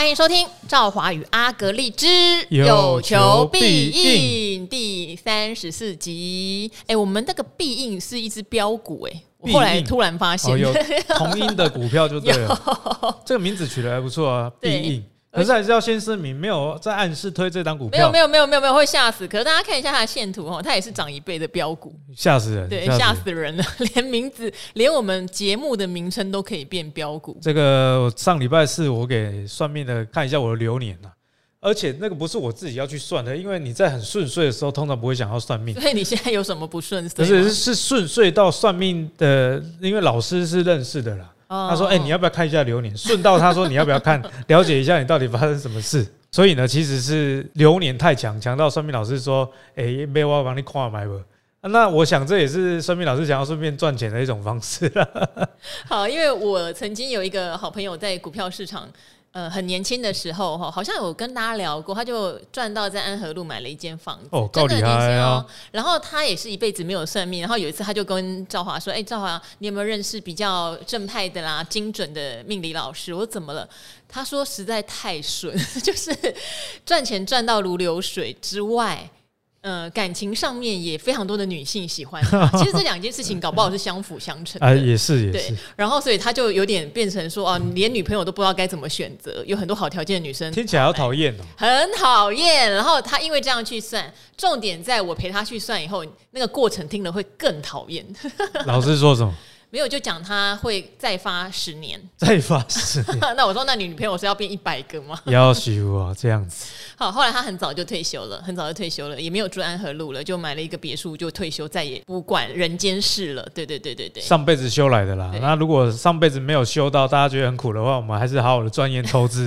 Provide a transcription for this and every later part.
欢迎收听赵华与阿格丽之有求必应第三十四集。哎，我们那个必应是一只标股哎，我后来突然发现，有同音的股票就对了。这个名字取得还不错啊，必应。可是还是要先声明，没有在暗示推这档股票。没有没有没有没有没有会吓死。可是大家看一下它的线图哦，它也是涨一倍的标股，吓死人，对，吓死人了。连名字，连我们节目的名称都可以变标股。这个上礼拜四我给算命的看一下我的流年啊，而且那个不是我自己要去算的，因为你在很顺遂的时候，通常不会想要算命。所以你现在有什么不顺遂？不是，是顺遂到算命的，因为老师是认识的啦。他说：“哎、欸，你要不要看一下流年？”顺道他说：“你要不要看，了解一下你到底发生什么事？”所以呢，其实是流年太强，强到算命老师说：“哎、欸，没有我帮你看买不？”那我想这也是算命老师想要顺便赚钱的一种方式了。好，因为我曾经有一个好朋友在股票市场。呃，很年轻的时候哈，好像有跟大家聊过，他就赚到在安和路买了一间房子，哦，高厉害哦！然后他也是一辈子没有算命，然后有一次他就跟赵华说：“哎，赵华，你有没有认识比较正派的啦、精准的命理老师？”我：“怎么了？”他说：“实在太顺，就是赚钱赚到如流水之外。”呃，感情上面也非常多的女性喜欢他。其实这两件事情搞不好是相辅相成的。啊，也是也是。对，然后所以他就有点变成说啊，连女朋友都不知道该怎么选择，有很多好条件的女生。听起来好讨厌哦。很讨厌。然后他因为这样去算，重点在我陪他去算以后，那个过程听了会更讨厌。老师说什么？没有，就讲他会再发十年，再发十年。那我说，那你女朋友是要变一百个吗？要求啊，这样子。好，后来他很早就退休了，很早就退休了，也没有住安和路了，就买了一个别墅就退休，再也不管人间事了。对对对对对，上辈子修来的啦。那如果上辈子没有修到，大家觉得很苦的话，我们还是好好的钻研投资，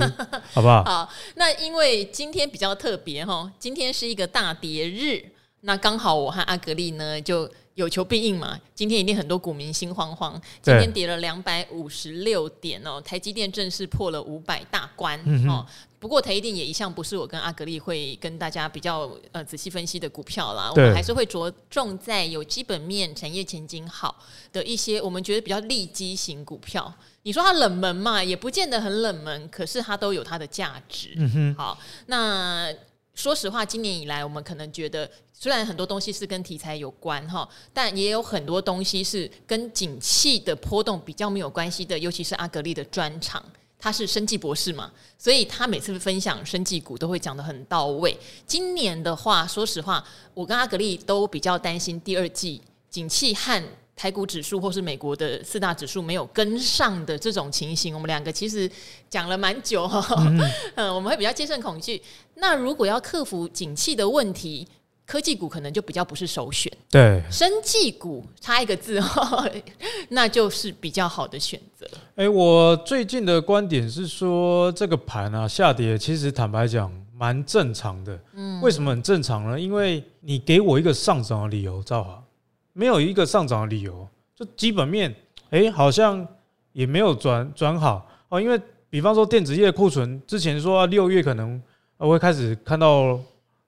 好不好？好，那因为今天比较特别哈，今天是一个大跌日，那刚好我和阿格力呢就。有求必应嘛，今天一定很多股民心慌慌。今天跌了两百五十六点哦，台积电正式破了五百大关哦。不过台积电也一向不是我跟阿格力会跟大家比较呃仔细分析的股票啦，我们还是会着重在有基本面、产业前景好的一些我们觉得比较利基型股票。你说它冷门嘛，也不见得很冷门，可是它都有它的价值。嗯哼，好，那。说实话，今年以来，我们可能觉得，虽然很多东西是跟题材有关哈，但也有很多东西是跟景气的波动比较没有关系的。尤其是阿格力的专场，他是生技博士嘛，所以他每次分享生技股都会讲得很到位。今年的话，说实话，我跟阿格力都比较担心第二季景气和。台股指数或是美国的四大指数没有跟上的这种情形，我们两个其实讲了蛮久哈。嗯，我们会比较接受恐惧。那如果要克服景气的问题，科技股可能就比较不是首选。对，生技股差一个字哈，那就是比较好的选择。哎，我最近的观点是说，这个盘啊下跌，其实坦白讲蛮正常的。嗯，为什么很正常呢？因为你给我一个上涨的理由，赵华。没有一个上涨的理由，就基本面，哎，好像也没有转转好哦。因为比方说电子业库存，之前说六月可能会开始看到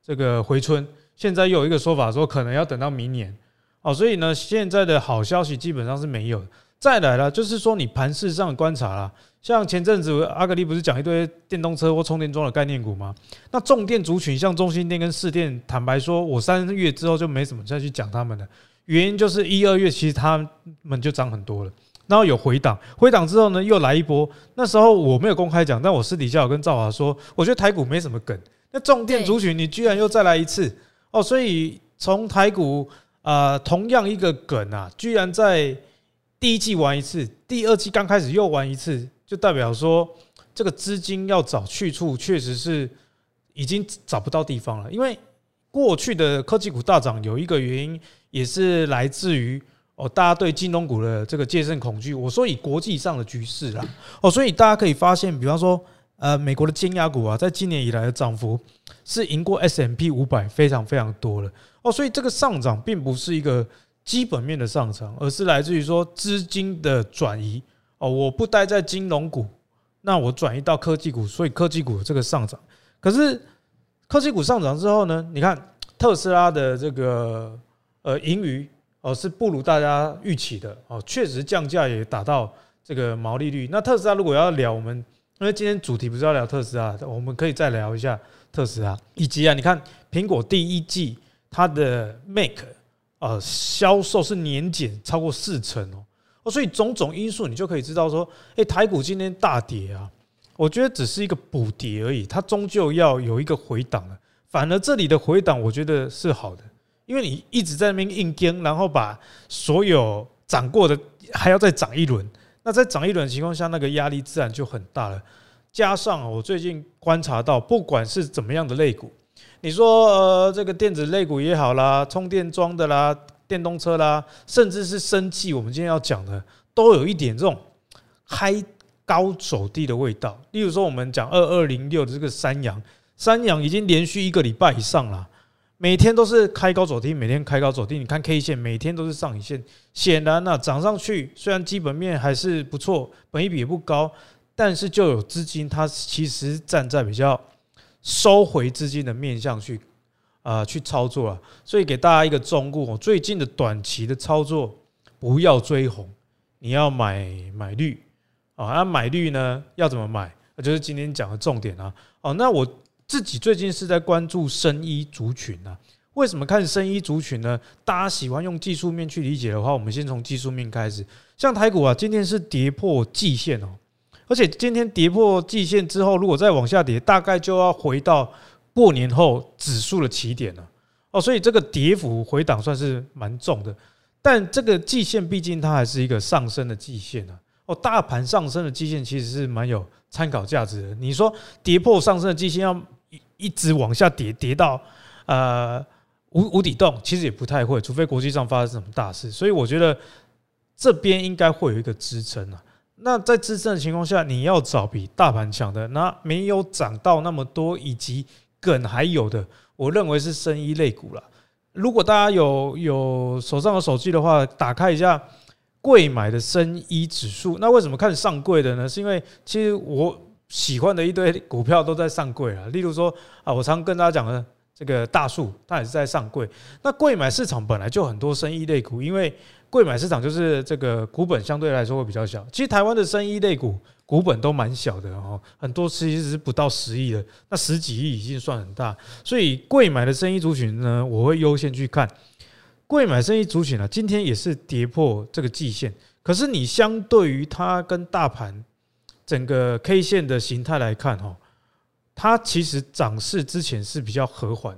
这个回春，现在又有一个说法说可能要等到明年哦。所以呢，现在的好消息基本上是没有。再来了，就是说你盘势上观察啦，像前阵子阿格力不是讲一堆电动车或充电桩的概念股吗？那重电族群像中心电跟市电，坦白说，我三月之后就没什么再去讲他们了。原因就是一二月其实他们就涨很多了，然后有回档，回档之后呢又来一波。那时候我没有公开讲，但我私底下有跟赵华说，我觉得台股没什么梗。那重电族群你居然又再来一次哦，所以从台股啊、同样一个梗啊，居然在第一季玩一次，第二季刚开始又玩一次，就代表说这个资金要找去处，确实是已经找不到地方了。因为过去的科技股大涨有一个原因。也是来自于哦，大家对金融股的这个戒慎恐惧。我说以国际上的局势啦，哦，所以大家可以发现，比方说，呃，美国的尖压股啊，在今年以来的涨幅是赢过 S M P 五百非常非常多了。哦，所以这个上涨并不是一个基本面的上涨，而是来自于说资金的转移。哦，我不待在金融股，那我转移到科技股，所以科技股这个上涨。可是科技股上涨之后呢，你看特斯拉的这个。呃，盈余哦是不如大家预期的哦，确实降价也达到这个毛利率。那特斯拉如果要聊我们因为今天主题不是要聊特斯拉，我们可以再聊一下特斯拉，以及啊，你看苹果第一季它的 Mac 呃销售是年减超过四成哦，哦，所以种种因素你就可以知道说，诶，台股今天大跌啊，我觉得只是一个补跌而已，它终究要有一个回档了。反而这里的回档，我觉得是好的，因为你一直在那边硬撑，然后把所有涨过的还要再涨一轮。那在涨一轮情况下，那个压力自然就很大了。加上我最近观察到，不管是怎么样的类股，你说呃这个电子类股也好啦，充电桩的啦，电动车啦，甚至是生气，我们今天要讲的，都有一点这种开高走低的味道。例如说，我们讲二二零六的这个三阳，三阳已经连续一个礼拜以上了。每天都是开高走低，每天开高走低。你看 K 线，每天都是上影线。显然呢，涨上去虽然基本面还是不错，本益比也不高，但是就有资金它其实站在比较收回资金的面向去啊去操作啊。所以给大家一个忠告：最近的短期的操作不要追红，你要买买绿啊。那买绿呢要怎么买？那就是今天讲的重点啊。哦，那我。自己最近是在关注生医族群啊？为什么看生医族群呢？大家喜欢用技术面去理解的话，我们先从技术面开始。像台股啊，今天是跌破季线哦，而且今天跌破季线之后，如果再往下跌，大概就要回到过年后指数的起点了哦。所以这个跌幅回档算是蛮重的，但这个季线毕竟它还是一个上升的季线啊。哦，大盘上升的季线其实是蛮有参考价值的。你说跌破上升的季线要？一直往下跌，跌到呃无无底洞，其实也不太会，除非国际上发生什么大事。所以我觉得这边应该会有一个支撑啊。那在支撑的情况下，你要找比大盘强的，那没有涨到那么多，以及梗还有的，我认为是生医类股了。如果大家有有手上的手机的话，打开一下贵买的生医指数。那为什么看上柜的呢？是因为其实我。喜欢的一堆股票都在上柜啊，例如说啊，我常跟大家讲的这个大树，它也是在上柜。那柜买市场本来就很多生意类股，因为柜买市场就是这个股本相对来说会比较小。其实台湾的生意类股股本都蛮小的哦，很多其实是不到十亿的，那十几亿已经算很大。所以柜买的生意族群呢，我会优先去看贵买生意族群啊。今天也是跌破这个季线，可是你相对于它跟大盘。整个 K 线的形态来看，哈，它其实涨势之前是比较和缓，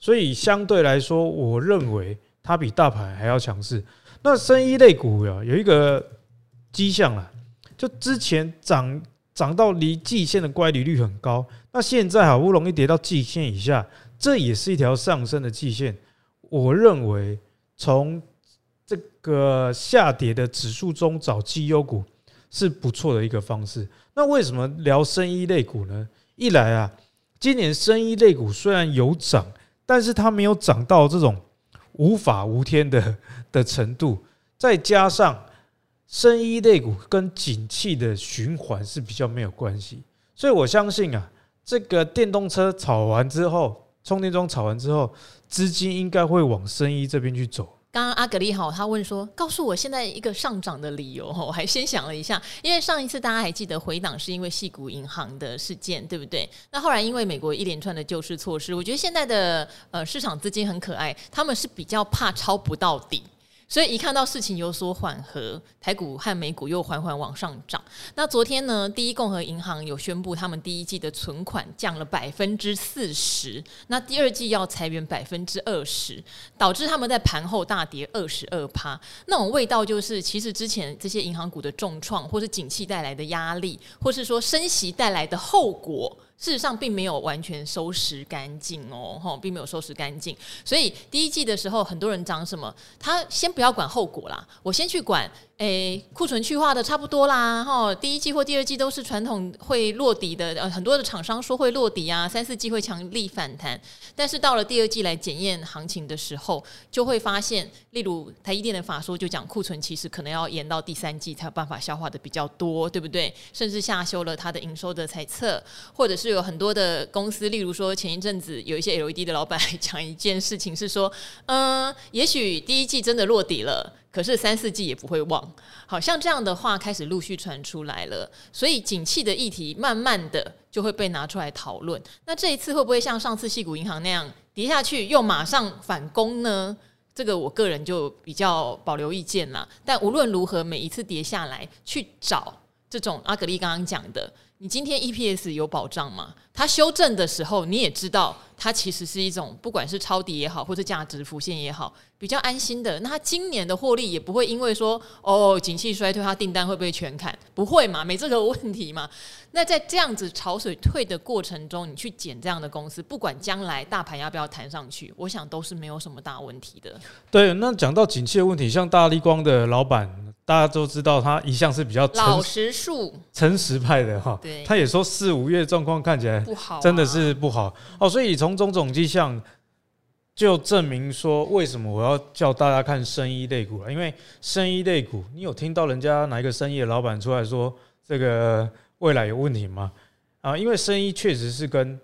所以相对来说，我认为它比大盘还要强势。那生医类股呀，有一个迹象啦，就之前涨涨到离季线的乖离率很高，那现在好不容易跌到季线以下，这也是一条上升的季线。我认为从这个下跌的指数中找绩优股。是不错的一个方式。那为什么聊生医类股呢？一来啊，今年生医类股虽然有涨，但是它没有涨到这种无法无天的 的程度。再加上生医类股跟景气的循环是比较没有关系，所以我相信啊，这个电动车炒完之后，充电桩炒完之后，资金应该会往生医这边去走。刚刚阿格力好，他问说：“告诉我现在一个上涨的理由。”我还先想了一下，因为上一次大家还记得回档是因为细谷银行的事件，对不对？那后来因为美国一连串的救市措施，我觉得现在的呃市场资金很可爱，他们是比较怕抄不到底。所以一看到事情有所缓和，台股和美股又缓缓往上涨。那昨天呢，第一共和银行有宣布，他们第一季的存款降了百分之四十，那第二季要裁员百分之二十，导致他们在盘后大跌二十二趴。那种味道就是，其实之前这些银行股的重创，或是景气带来的压力，或是说升息带来的后果。事实上并没有完全收拾干净哦，吼，并没有收拾干净。所以第一季的时候，很多人讲什么？他先不要管后果啦，我先去管。诶，库存去化的差不多啦，哈，第一季或第二季都是传统会落底的，呃，很多的厂商说会落底啊，三四季会强力反弹，但是到了第二季来检验行情的时候，就会发现，例如台积电的法说就讲库存其实可能要延到第三季才有办法消化的比较多，对不对？甚至下修了它的营收的猜测，或者是有很多的公司，例如说前一阵子有一些 LED 的老板讲一件事情是说，嗯，也许第一季真的落底了。可是三四季也不会忘。好像这样的话开始陆续传出来了，所以景气的议题慢慢的就会被拿出来讨论。那这一次会不会像上次矽谷银行那样跌下去又马上反攻呢？这个我个人就比较保留意见啦。但无论如何，每一次跌下来去找这种阿格力刚刚讲的。你今天 EPS 有保障吗？它修正的时候，你也知道它其实是一种不管是抄底也好，或者价值浮现也好，比较安心的。那它今年的获利也不会因为说哦，景气衰退，它订单会不会全砍？不会嘛，没这个问题嘛。那在这样子潮水退的过程中，你去捡这样的公司，不管将来大盘要不要弹上去，我想都是没有什么大问题的。对，那讲到景气的问题，像大立光的老板。大家都知道他一向是比较老实树、诚实派的哈。对，他也说四五月状况看起来不好，真的是不好哦。所以从种种迹象就证明说，为什么我要叫大家看生意类股了？因为生意类股，你有听到人家哪一个生意的老板出来说这个未来有问题吗？啊，因为生意确实是跟。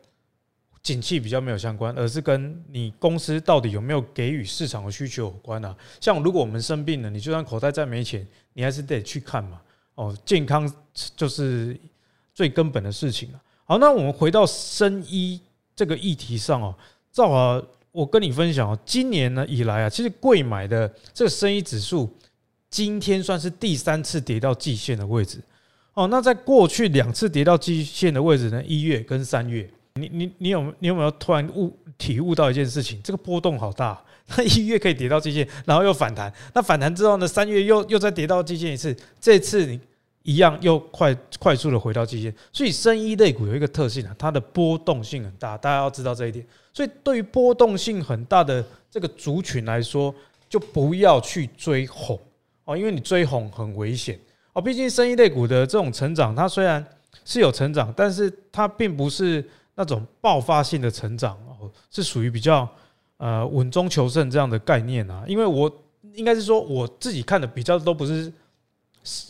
景气比较没有相关，而是跟你公司到底有没有给予市场的需求有关啊。像如果我们生病了，你就算口袋再没钱，你还是得去看嘛。哦，健康就是最根本的事情了。好，那我们回到生医这个议题上哦，正好我跟你分享哦，今年呢以来啊，其实贵买的这个生医指数今天算是第三次跌到季线的位置。哦，那在过去两次跌到季线的位置呢，一月跟三月。你你你有你有没有突然悟体悟到一件事情？这个波动好大，那一月可以跌到季线，然后又反弹，那反弹之后呢？三月又又再跌到季线一次，这次你一样又快快速的回到季线。所以生医类股有一个特性啊，它的波动性很大，大家要知道这一点。所以对于波动性很大的这个族群来说，就不要去追红哦，因为你追红很危险哦。毕竟生医类股的这种成长，它虽然是有成长，但是它并不是。那种爆发性的成长哦，是属于比较呃稳中求胜这样的概念啊。因为我应该是说我自己看的比较都不是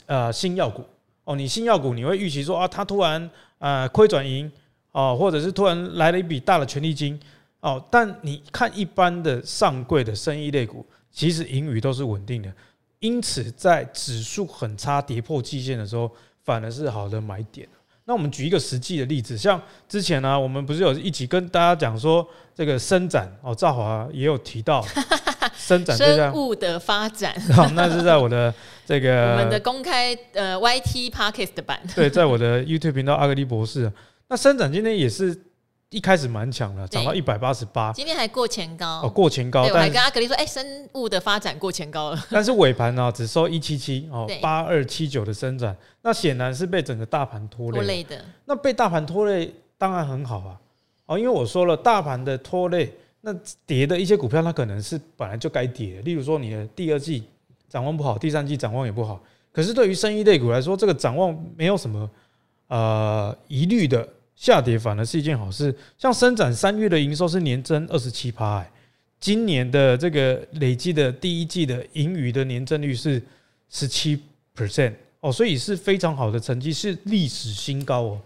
呃新药股哦。你新药股你会预期说啊，它突然呃亏转盈哦，或者是突然来了一笔大的权利金哦。但你看一般的上柜的生意类股，其实盈余都是稳定的，因此在指数很差跌破季线的时候，反而是好的买点。那我们举一个实际的例子，像之前呢、啊，我们不是有一起跟大家讲说这个伸展哦，赵华也有提到 伸展生物的发展，好，那是在我的这个 我们的公开呃 YT Podcast 的版，对，在我的 YouTube 频道阿格力博士，那伸展今天也是。一开始蛮强的，涨到一百八十八，今天还过前高哦，过前高。对，我还跟阿格力说，哎，生物的发展过前高了。但是尾盘呢，只收一七七哦，八二七九的伸展，那显然是被整个大盘拖累。拖累的。那被大盘拖累当然很好啊，哦，因为我说了，大盘的拖累，那跌的一些股票，它可能是本来就该跌。例如说，你的第二季展望不好，第三季展望也不好。可是对于生意类股来说，这个展望没有什么呃疑虑的。下跌反而是一件好事，像伸展三月的营收是年增二十七趴，哎，今年的这个累计的第一季的盈余的年增率是十七 percent 哦，所以是非常好的成绩，是历史新高哦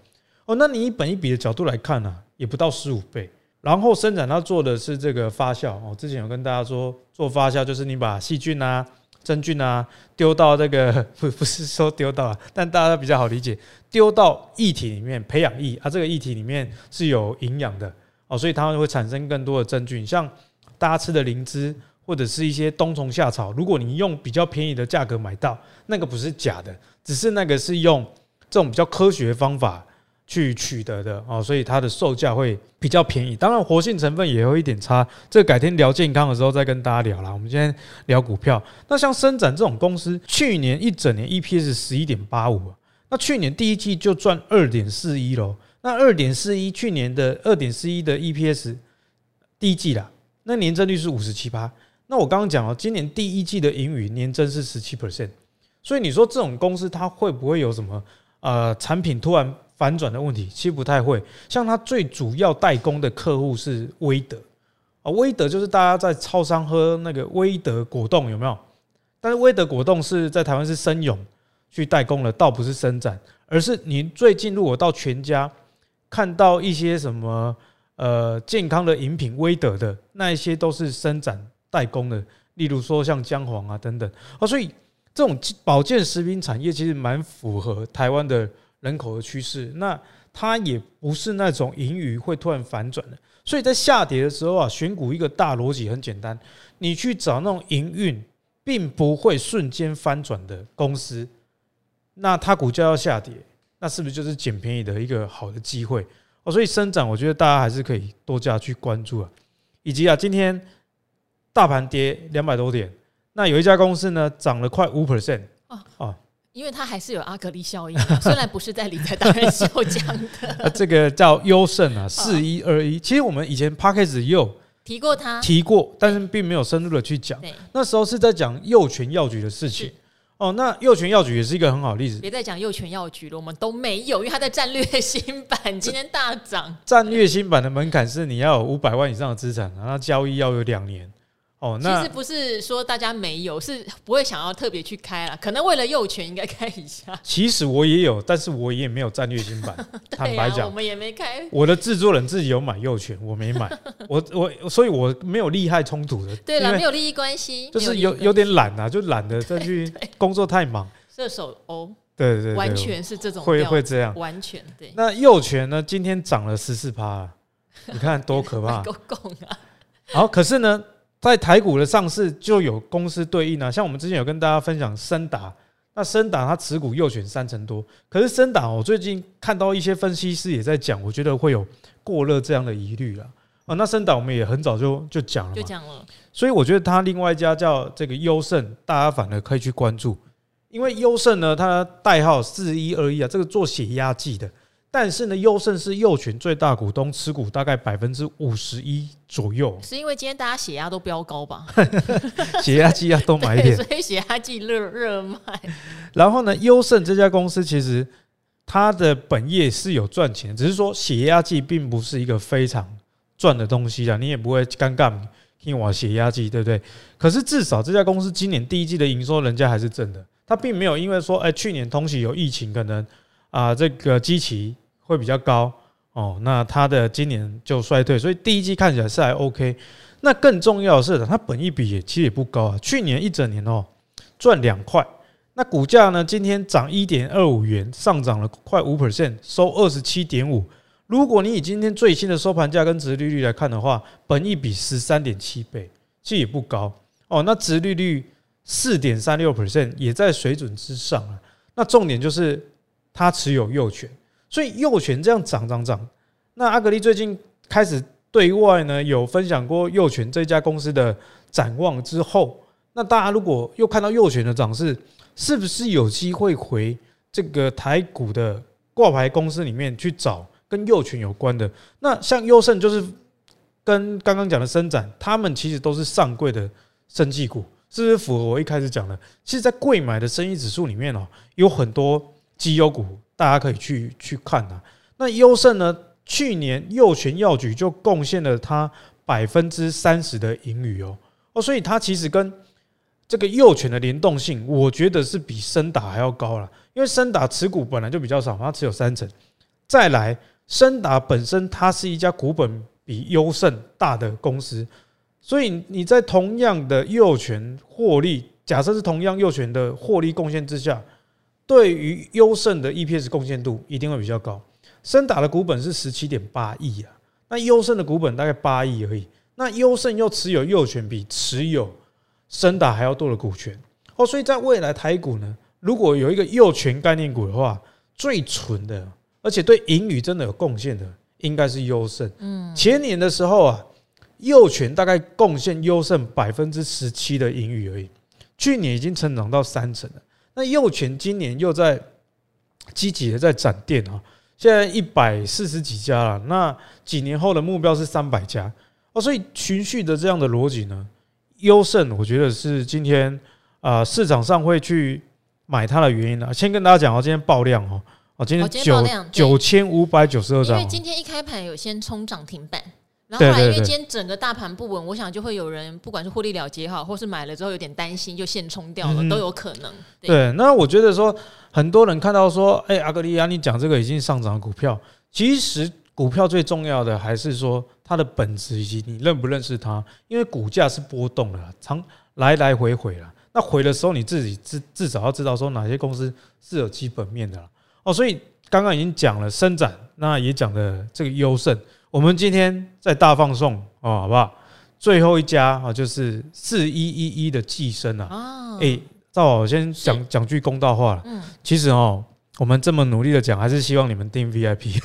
哦，那你以本一比的角度来看呢、也不到十五倍，然后伸展它做的是这个发酵哦，之前有跟大家说做发酵就是你把细菌啊。真菌啊，丢到这个不不是说丢到啊，但大家比较好理解，丢到液体里面培养液啊，这个液体里面是有营养的哦，所以它会产生更多的真菌，像大家吃的灵芝或者是一些冬虫夏草，如果你用比较便宜的价格买到，那个不是假的，只是那个是用这种比较科学方法。去取得的哦，所以它的售价会比较便宜。当然，活性成分也有一点差。这个改天聊健康的时候再跟大家聊啦。我们今天聊股票。那像伸展这种公司，去年一整年 EPS 十一点八五，那去年第一季就赚二点四一喽。那二点四一，去年的二点四一的 EPS 第一季啦，那年增率是五十七趴。那我刚刚讲了，今年第一季的盈余年增是十七 percent。所以你说这种公司它会不会有什么呃产品突然？反转的问题其实不太会，像它最主要代工的客户是威德啊，威德就是大家在超商喝那个威德果冻有没有？但是威德果冻是在台湾是生勇去代工了，倒不是伸展，而是你最近如果到全家看到一些什么呃健康的饮品威德的那一些都是伸展代工的，例如说像姜黄啊等等哦，所以这种保健食品产业其实蛮符合台湾的人口的趋势。那它也不是那种盈余会突然反转的，所以在下跌的时候啊，选股一个大逻辑很简单，你去找那种营运并不会瞬间翻转的公司，那它股价要下跌，那是不是就是捡便宜的一个好的机会哦？所以生长，我觉得大家还是可以多加去关注啊。以及啊，今天大盘跌两百多点，那有一家公司呢涨了快五 percent 啊。因为它还是有阿格力效应，虽然不是在理财达人秀讲的。这个叫优胜啊，四一二一。其实我们以前 Podcast 也有提过它，提过，但是并没有深入的去讲。那时候是在讲幼权药局的事情。哦，那幼权药局也是一个很好的例子。别再讲幼权药局了，我们都没有，因为它在战略新版今天大涨。战略新版的门槛是你要有五百万以上的资产，然后交易要有两年。哦，那其实不是说大家没有，是不会想要特别去开了。可能为了幼犬应该开一下。其实我也有，但是我也没有战略新版。坦白讲，我们也没开。我的制作人自己有买幼犬，我没买。我我所以我没有利害冲突的。对了，没有利益关系，就是有有点懒啊，就懒得再去工作太忙。射手哦，对对对，完全是这种会会这样，完全对。那幼犬呢？今天涨了十四趴，你看多可怕！够够啊！好，可是呢？在台股的上市就有公司对应啊，像我们之前有跟大家分享森达，那森达它持股又选三成多，可是森达我最近看到一些分析师也在讲，我觉得会有过热这样的疑虑了啊。那森达我们也很早就就讲了，就讲了，所以我觉得它另外一家叫这个优胜，大家反而可以去关注，因为优胜呢，它代号四一二一啊，这个做血压计的。但是呢，优胜是幼群最大股东，持股大概百分之五十一左右。是因为今天大家血压都飙高吧？血压计要多买一点，所以血压计热热卖。然后呢，优胜这家公司其实它的本业是有赚钱，只是说血压计并不是一个非常赚的东西啊，你也不会尴尬听我血压计，对不对？可是至少这家公司今年第一季的营收，人家还是正的，它并没有因为说，哎，去年同期有疫情，可能啊这个基期。会比较高哦，那它的今年就衰退，所以第一季看起来是还 OK。那更重要的是，它本益比也其实也不高啊。去年一整年哦赚两块，那股价呢今天涨一点二五元，上涨了快五 percent，收二十七点五。如果你以今天最新的收盘价跟殖利率来看的话，本益比十三点七倍，其实也不高哦。那殖利率四点三六 percent 也在水准之上啊。那重点就是它持有幼犬。所以幼犬这样涨涨涨，那阿格力最近开始对外呢有分享过幼犬这家公司的展望之后，那大家如果又看到幼犬的涨势，是不是有机会回这个台股的挂牌公司里面去找跟幼犬有关的？那像优胜就是跟刚刚讲的伸展，他们其实都是上柜的生技股，是不是符合我一开始讲的？其实，在柜买的生意指数里面哦，有很多绩优股。大家可以去去看啊。那优胜呢？去年幼泉药局就贡献了它百分之三十的盈余哦哦，所以它其实跟这个幼犬的联动性，我觉得是比森达还要高了。因为森达持股本来就比较少，它只有三成。再来，森达本身它是一家股本比优胜大的公司，所以你在同样的幼犬获利，假设是同样幼犬的获利贡献之下。对于优胜的 EPS 贡献度一定会比较高。森达的股本是十七点八亿啊，那优胜的股本大概八亿而已。那优胜又持有右权比持有森达还要多的股权哦，所以在未来台股呢，如果有一个右权概念股的话，最纯的，而且对盈余真的有贡献的，应该是优胜。嗯，前年的时候啊，右权大概贡献优胜百分之十七的盈余而已，去年已经成长到三成了。那右犬今年又在积极的在展店啊，现在一百四十几家了。那几年后的目标是三百家哦，所以循序的这样的逻辑呢，优胜我觉得是今天啊市场上会去买它的原因呢。先跟大家讲哦，今天爆量哦，哦今天九九千五百九十二张，因为今天一开盘有先冲涨停板。然后后来因为今天整个大盘不稳，我想就会有人不管是获利了结好，或是买了之后有点担心，就现冲掉了，都有可能。对，那我觉得说很多人看到说，哎，阿格利亚，你讲这个已经上涨股票，其实股票最重要的还是说它的本质以及你认不认识它，因为股价是波动的，常来来回回了。那回的时候，你自己至至少要知道说哪些公司是有基本面的哦。所以刚刚已经讲了伸展，那也讲了这个优胜。我们今天再大放送哦，好不好？最后一家啊，就是四一一一的寄生啊。哎，赵好，我先讲讲句公道话了。嗯，其实哦。我们这么努力的讲，还是希望你们订 VIP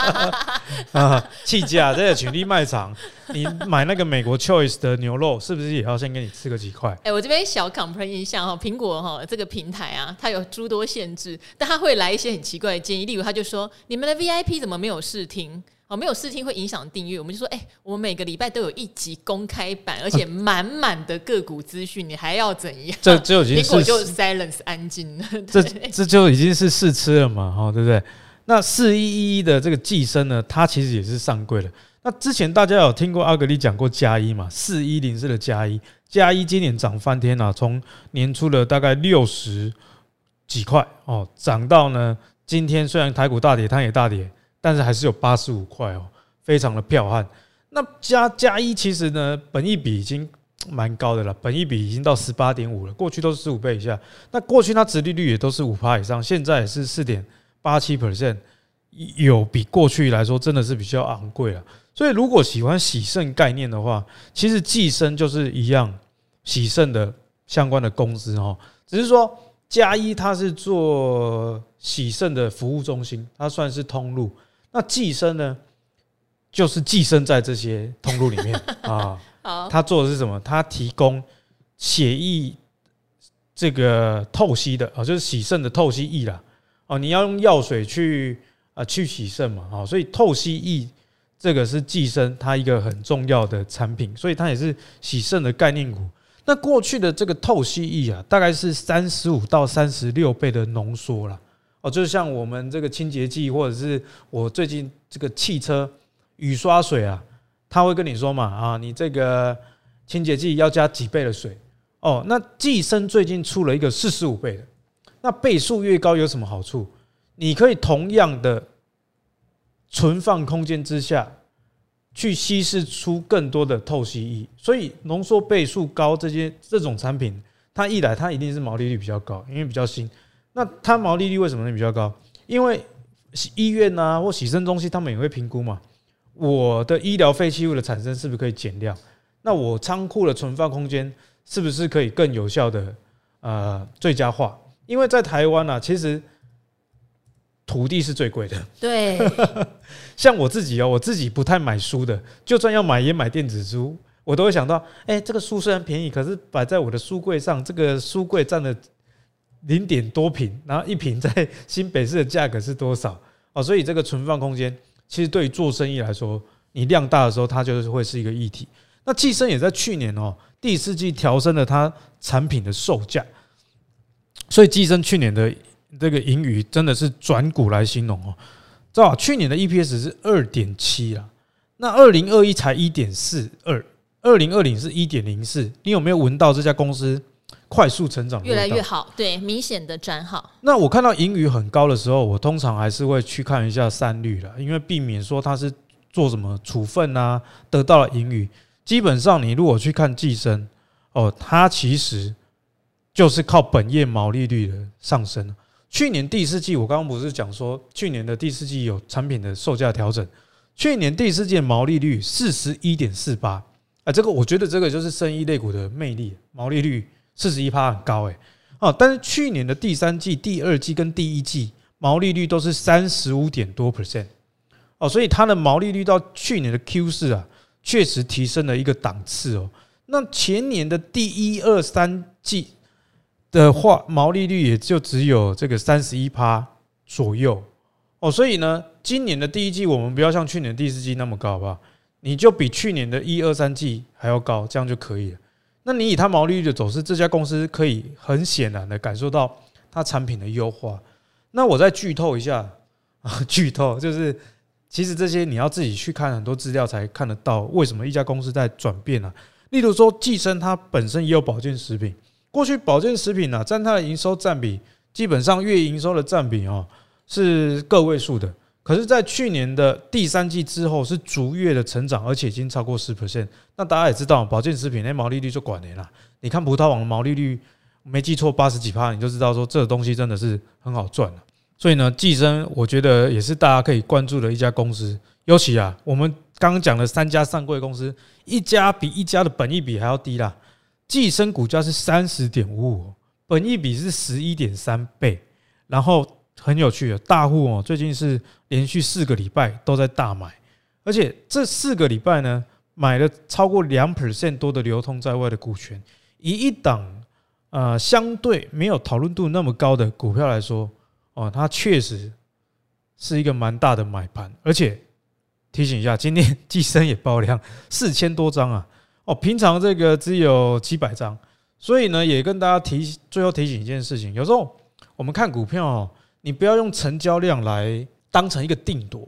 啊！气价这个群力卖场，你买那个美国 Choice 的牛肉，是不是也要先给你吃个几块？哎，我这边小 complain 一下哈，苹果哈这个平台啊，它有诸多限制，但它会来一些很奇怪的建议，例如他就说，你们的 VIP 怎么没有试听？哦，没有试听会影响订阅，我们就说，哎、欸，我们每个礼拜都有一集公开版，而且 满满的个股资讯，你还要怎样？这就已经是苹果就 silence 安静了。这这就已经是试吃了嘛，哈，对不对？那四一一一的这个寄生呢，它其实也是上柜了。那之前大家有听过阿格力讲过加一嘛？四一零四的加一，加一今年涨翻天了，从年初的大概六十几块哦，涨到呢今天虽然台股大跌，它也大跌。但是还是有八十五块哦，非常的彪悍。那加加一其实呢，本益比已经蛮高的了，本益比已经到十八点五了，过去都是十五倍以下。那过去它殖利率也都是五趴以上，现在也是四点八七 percent，有比过去来说真的是比较昂贵了。所以如果喜欢洗肾概念的话，其实济生就是一样洗肾的相关的公司哦，只是说加一它是做洗肾的服务中心，它算是通路。那寄生呢，就是寄生在这些通路里面 啊。好，他做的是什么？他提供血液这个透析的啊，就是洗肾的透析液啦。哦，你要用药水去啊去洗肾嘛啊，所以透析液这个是寄生它一个很重要的产品，所以它也是洗肾的概念股。那过去的这个透析液啊，大概是三十五到三十六倍的浓缩了。哦，就是像我们这个清洁剂，或者是我最近这个汽车雨刷水啊，他会跟你说嘛，啊，你这个清洁剂要加几倍的水哦。那济生最近出了一个四十五倍的，那倍数越高有什么好处？你可以同样的存放空间之下去稀释出更多的透析液，所以浓缩倍数高这些这种产品，它一来它一定是毛利率比较高，因为比较新。那它毛利率为什么能比较高？因为医院啊或洗肾中心，他们也会评估嘛。我的医疗废弃物的产生是不是可以减量？那我仓库的存放空间是不是可以更有效的呃最佳化？因为在台湾啊，其实土地是最贵的。对，像我自己哦，我自己不太买书的，就算要买也买电子书，我都会想到，哎，这个书虽然便宜，可是摆在我的书柜上，这个书柜占了。零点多坪，然后一瓶在新北市的价格是多少？哦，所以这个存放空间其实对于做生意来说，你量大的时候，它就是会是一个议题。那济生也在去年哦第四季调升了它产品的售价，所以济生去年的这个盈余真的是转股来形容哦，知道去年的 EPS 是二点七啊，那二零二一才一点四二，二零二零是一点零四，你有没有闻到这家公司？快速成长，越来越好，对，明显的转好。那我看到盈余很高的时候，我通常还是会去看一下三率了，因为避免说它是做什么处分啊，得到了盈余。基本上，你如果去看计生，哦，它其实就是靠本业毛利率的上升。去年第四季，我刚刚不是讲说，去年的第四季有产品的售价调整，去年第四季的毛利率四十一点四八，啊，这个我觉得这个就是生意类股的魅力，毛利率。四十一趴很高诶，哦，但是去年的第三季、第二季跟第一季毛利率都是三十五点多 percent，哦，所以它的毛利率到去年的 Q 四啊，确实提升了一个档次哦。那前年的第一、二、三季的话，毛利率也就只有这个三十一趴左右哦。所以呢，今年的第一季我们不要像去年第四季那么高，好不好？你就比去年的一二三季还要高，这样就可以了。那你以它毛利率的走势，这家公司可以很显然的感受到它产品的优化。那我再剧透一下啊，剧透就是，其实这些你要自己去看很多资料才看得到，为什么一家公司在转变呢？例如说，济生它本身也有保健食品，过去保健食品呢，占它的营收占比，基本上月营收的占比哦是个位数的。可是，在去年的第三季之后是逐月的成长，而且已经超过十 percent。那大家也知道，保健食品那毛利率就管了啦。你看葡萄网的毛利率，没记错八十几趴，你就知道说这个东西真的是很好赚了。所以呢，计生我觉得也是大家可以关注的一家公司。尤其啊，我们刚刚讲的三家上柜公司，一家比一家的本益比还要低啦。计生股价是三十点五五，本益比是十一点三倍，然后。很有趣的，大户哦，最近是连续四个礼拜都在大买，而且这四个礼拜呢，买了超过两 percent 多的流通在外的股权。以一档呃相对没有讨论度那么高的股票来说，哦，它确实是一个蛮大的买盘。而且提醒一下，今天济生也爆量四千多张啊，哦，平常这个只有几百张，所以呢，也跟大家提最后提醒一件事情，有时候我们看股票哦。你不要用成交量来当成一个定夺，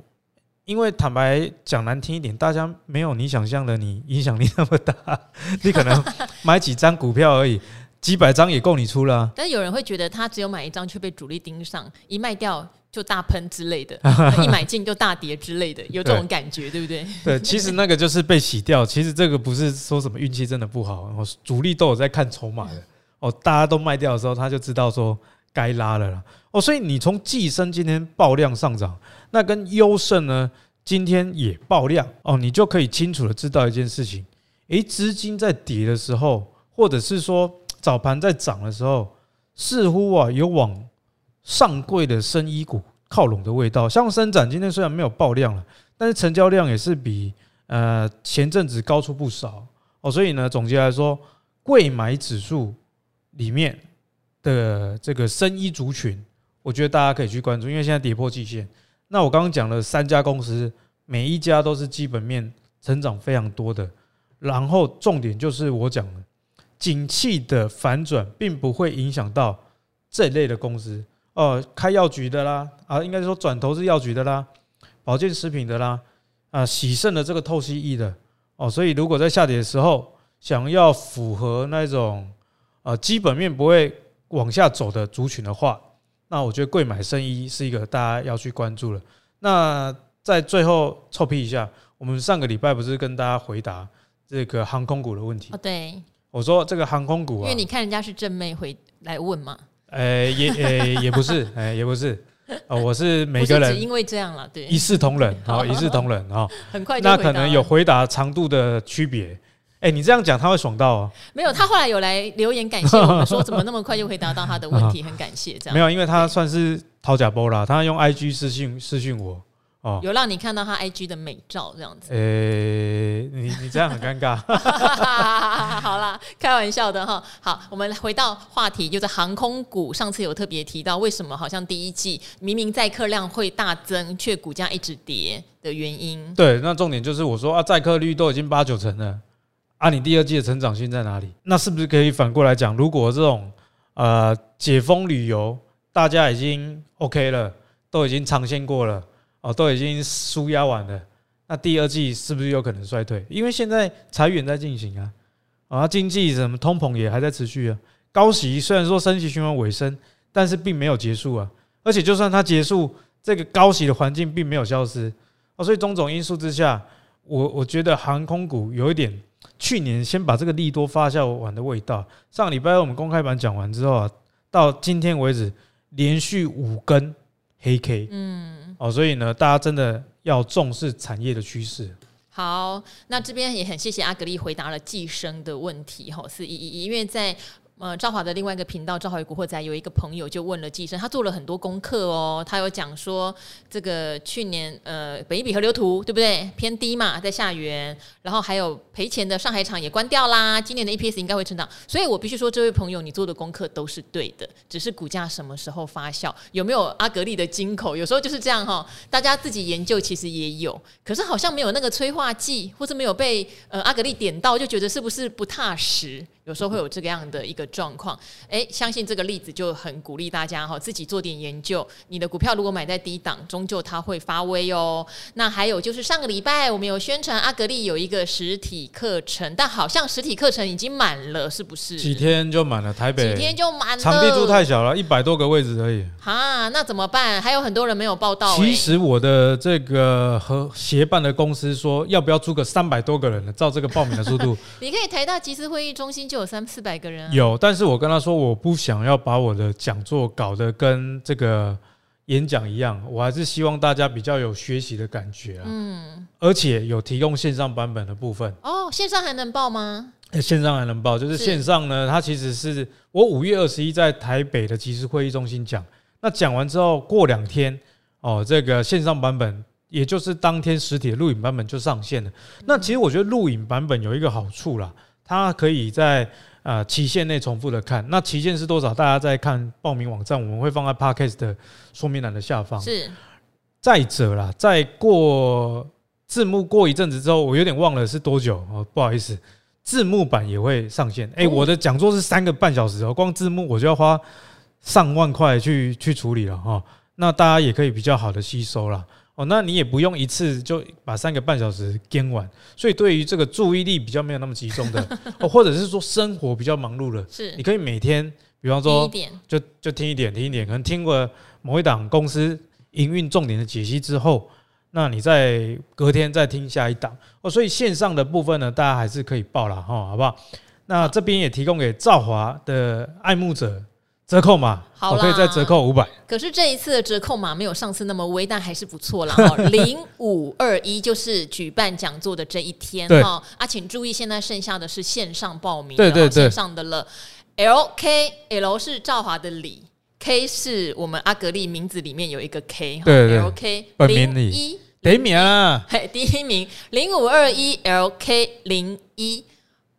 因为坦白讲难听一点，大家没有你想象的你影响力那么大，你可能买几张股票而已，几百张也够你出了啊。但有人会觉得他只有买一张却被主力盯上，一卖掉就大喷之类的，一买进就大跌之类的，有这种感觉，对不对？对，其实那个就是被洗掉。其实这个不是说什么运气真的不好，主力都有在看筹码的哦，大家都卖掉的时候，他就知道说。该拉了啦哦，所以你从寄生今天爆量上涨，那跟优胜呢今天也爆量哦，你就可以清楚的知道一件事情，诶，资金在跌的时候，或者是说早盘在涨的时候，似乎啊有往上柜的生医股靠拢的味道。像伸展今天虽然没有爆量了，但是成交量也是比呃前阵子高出不少哦，所以呢，总结来说，贵买指数里面。的这个生医族群，我觉得大家可以去关注，因为现在跌破季线。那我刚刚讲了三家公司，每一家都是基本面成长非常多的。然后重点就是我讲的，景气的反转并不会影响到这类的公司哦，开药局的啦，啊，应该说转投资药局的啦，保健食品的啦，啊，洗肾的这个透析液的哦，所以如果在下跌的时候，想要符合那种啊基本面不会。往下走的族群的话，那我觉得贵买生衣是一个大家要去关注了。那在最后臭屁一下，我们上个礼拜不是跟大家回答这个航空股的问题？哦，对，我说这个航空股啊，因为你看人家是正妹回来问嘛。诶，也诶也不是，诶也不是，哦，我是每个人因为这样了，对，一视同仁，好，一视同仁啊，很快，那可能有回答长度的区别。哎，你这样讲他会爽到啊。没有，他后来有来留言感谢我们，说怎么那么快就回答到他的问题，很感谢这样。没有，因为他算是讨假包啦，他用 IG 私信私信我哦，有让你看到他 IG 的美照这样子。哎，你你这样很尴尬。好啦，开玩笑的哈。好，我们回到话题，就是航空股。上次有特别提到，为什么好像第一季明明载客量会大增，却股价一直跌的原因？对，那重点就是我说啊，载客率都已经八九成了。啊，你第二季的成长性在哪里？那是不是可以反过来讲？如果这种呃解封旅游大家已经 OK 了，都已经尝鲜过了，哦，都已经舒压完了，那第二季是不是有可能衰退？因为现在裁员在进行啊，啊，经济什么通膨也还在持续啊。高息虽然说升息循环尾声，但是并没有结束啊。而且就算它结束，这个高息的环境并没有消失啊。所以种种因素之下，我我觉得航空股有一点。去年先把这个利多发酵完的味道，上个礼拜我们公开版讲完之后啊，到今天为止连续五根黑 K，嗯，哦，所以呢，大家真的要重视产业的趋势。好，那这边也很谢谢阿格力回答了寄生的问题，哈，是一一，因为在。呃，赵华的另外一个频道《赵华与古惑仔》有一个朋友就问了济生，他做了很多功课哦，他有讲说这个去年呃本益比河流图对不对？偏低嘛，在下缘，然后还有赔钱的上海厂也关掉啦，今年的 EPS 应该会成长，所以我必须说这位朋友你做的功课都是对的，只是股价什么时候发酵，有没有阿格力的金口，有时候就是这样哈、哦，大家自己研究其实也有，可是好像没有那个催化剂，或者没有被呃阿格力点到，就觉得是不是不踏实？有时候会有这个样的一个状况。诶，相信这个例子就很鼓励大家哈，自己做点研究。你的股票如果买在低档，终究它会发威哦。那还有就是上个礼拜我们有宣传阿格力有一个实体课程，但好像实体课程已经满了，是不是？几天就满了，台北几天就满了，场地数太小了，一百多个位置而已。哈，那怎么办？还有很多人没有报到。其实我的这个和协办的公司说，要不要租个三百多个人的？照这个报名的速度，你可以抬到集思会议中心就有三四百个人啊。有，但是我跟他说，我不想要把我的讲座搞得跟这个演讲一样，我还是希望大家比较有学习的感觉啊。嗯，而且有提供线上版本的部分。哦，线上还能报吗？线上还能报，就是线上呢，它其实是我五月二十一在台北的集思会议中心讲。那讲完之后，过两天哦，这个线上版本，也就是当天实体的录影版本就上线了。那其实我觉得录影版本有一个好处啦，它可以在呃期限内重复的看。那期限是多少？大家在看报名网站，我们会放在 Podcast 的说明栏的下方。是。再者啦，再过字幕过一阵子之后，我有点忘了是多久哦，不好意思，字幕版也会上线。哎，我的讲座是三个半小时哦，光字幕我就要花。上万块去去处理了哈，那大家也可以比较好的吸收了哦。那你也不用一次就把三个半小时跟完，所以对于这个注意力比较没有那么集中的 哦，或者是说生活比较忙碌的，是你可以每天，比方说就就听一点听一点，可能听过某一档公司营运重点的解析之后，那你再隔天再听下一档哦。所以线上的部分呢，大家还是可以报了哈，好不好？那这边也提供给赵华的爱慕者。折扣码，好，可以再折扣五百。可是这一次的折扣码没有上次那么微，但还是不错了。零五二一就是举办讲座的这一天哈。啊，请注意，现在剩下的是线上报名，对对对，线上的了。L K L 是赵华的李，K 是我们阿格力名字里面有一个 K，对对，L K 零一第一名啊，嘿，第一名零五二一 L K 零一。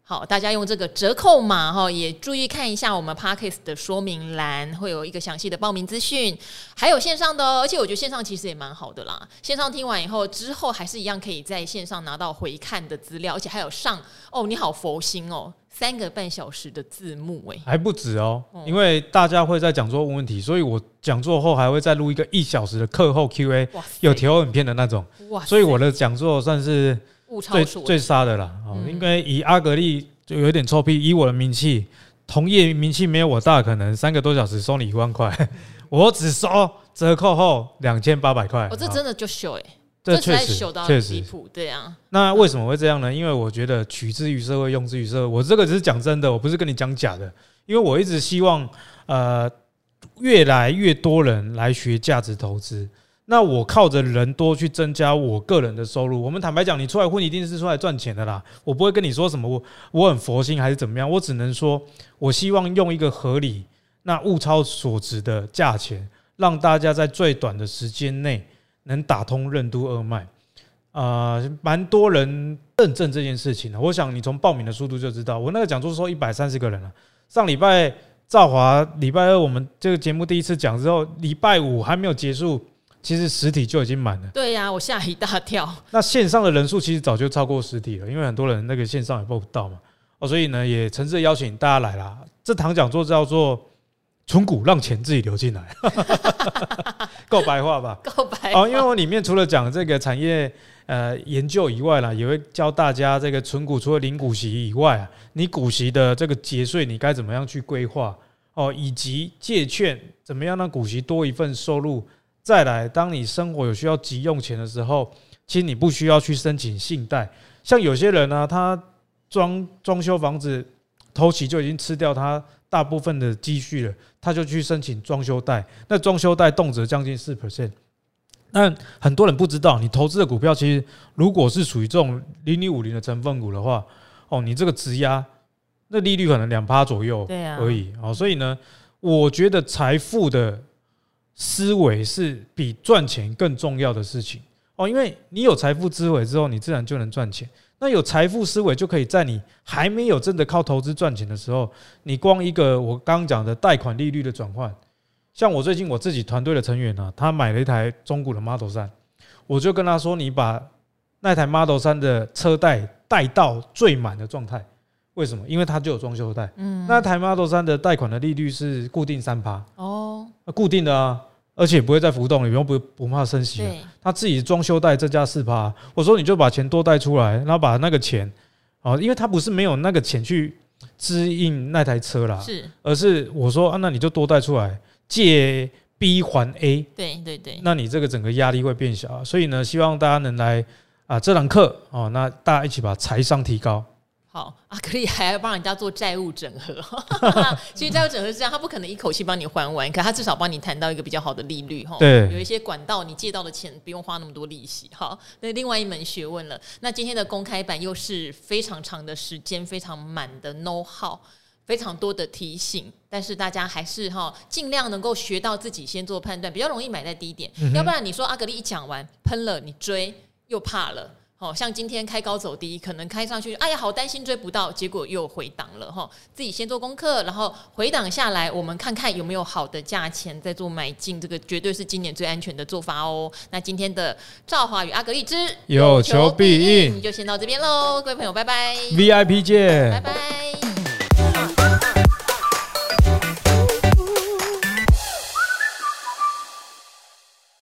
好，大家用这个折扣码哈，也注意看一下我们 Podcast 的说明栏，会有一个详细的报名资讯，还有线上的哦，而且我觉得线上其实也蛮好的啦。线上听完以后，之后还是一样可以在线上拿到回看的资料，而且还有上哦，你好佛心哦，三个半小时的字幕诶，还不止哦，因为大家会在讲座问问题，所以我讲座后还会再录一个一小时的课后 Q&A，有调影片的那种，哇，所以我的讲座算是。最最杀的啦，哦，应该以阿格力就有点臭屁，以我的名气，同业名气没有我大，可能三个多小时收你一万块，我只收折扣后两千八百块。我这真的就秀哎，这确实确实离谱对啊。那为什么会这样呢？因为我觉得取之于社会，用之于社会。我这个只是讲真的，我不是跟你讲假的。因为我一直希望，呃，越来越多人来学价值投资。那我靠着人多去增加我个人的收入。我们坦白讲，你出来混一定是出来赚钱的啦。我不会跟你说什么我我很佛心还是怎么样，我只能说，我希望用一个合理、那物超所值的价钱，让大家在最短的时间内能打通任督二脉。啊，蛮多人认证这件事情的。我想你从报名的速度就知道，我那个讲座说一百三十个人了。上礼拜赵华礼拜二我们这个节目第一次讲之后，礼拜五还没有结束。其实实体就已经满了。对呀、啊，我吓一大跳。那线上的人数其实早就超过实体了，因为很多人那个线上也报不到嘛。哦，所以呢，也诚挚邀请大家来啦。这堂讲座叫做“存股让钱自己流进来”，够白话吧？够白话。哦，因为我里面除了讲这个产业呃研究以外啦，也会教大家这个存股除了领股息以外啊，你股息的这个节税你该怎么样去规划哦，以及借券怎么样让股息多一份收入。再来，当你生活有需要急用钱的时候，其实你不需要去申请信贷。像有些人呢、啊，他装装修房子，头期就已经吃掉他大部分的积蓄了，他就去申请装修贷。那装修贷动辄将近四 percent。那很多人不知道，你投资的股票其实如果是属于这种零零五零的成分股的话，哦，你这个质押那利率可能两趴左右而已。哦，所以呢，我觉得财富的。思维是比赚钱更重要的事情哦，因为你有财富思维之后，你自然就能赚钱。那有财富思维，就可以在你还没有真的靠投资赚钱的时候，你光一个我刚刚讲的贷款利率的转换，像我最近我自己团队的成员呢，他买了一台中古的 Model 三我就跟他说，你把那台 Model 三的车贷贷到最满的状态，为什么？因为它就有装修贷。嗯，那台 Model 三的贷款的利率是固定三趴哦，固定的啊，而且不会再浮动，你不用不不怕升息。对，他自己装修贷再加四趴，我说你就把钱多贷出来，然后把那个钱，哦，因为他不是没有那个钱去支应那台车啦，是，而是我说啊，那你就多贷出来，借 B 还 A，对对对，那你这个整个压力会变小，所以呢，希望大家能来啊这堂课哦，那大家一起把财商提高。好，阿格力还要帮人家做债务整合。其实债务整合是这样，他不可能一口气帮你还完，可他至少帮你谈到一个比较好的利率哈。对，有一些管道你借到的钱不用花那么多利息。好，那另外一门学问了。那今天的公开版又是非常长的时间，非常满的 know how，非常多的提醒。但是大家还是哈尽量能够学到自己先做判断，比较容易买在低点。嗯、要不然你说阿格力一讲完喷了，你追又怕了。好像今天开高走低，可能开上去，哎呀，好担心追不到，结果又回档了哈。自己先做功课，然后回档下来，我们看看有没有好的价钱再做买进，这个绝对是今年最安全的做法哦。那今天的赵华与阿格力之有求必应，就先到这边喽，各位朋友，拜拜，VIP 见，拜拜。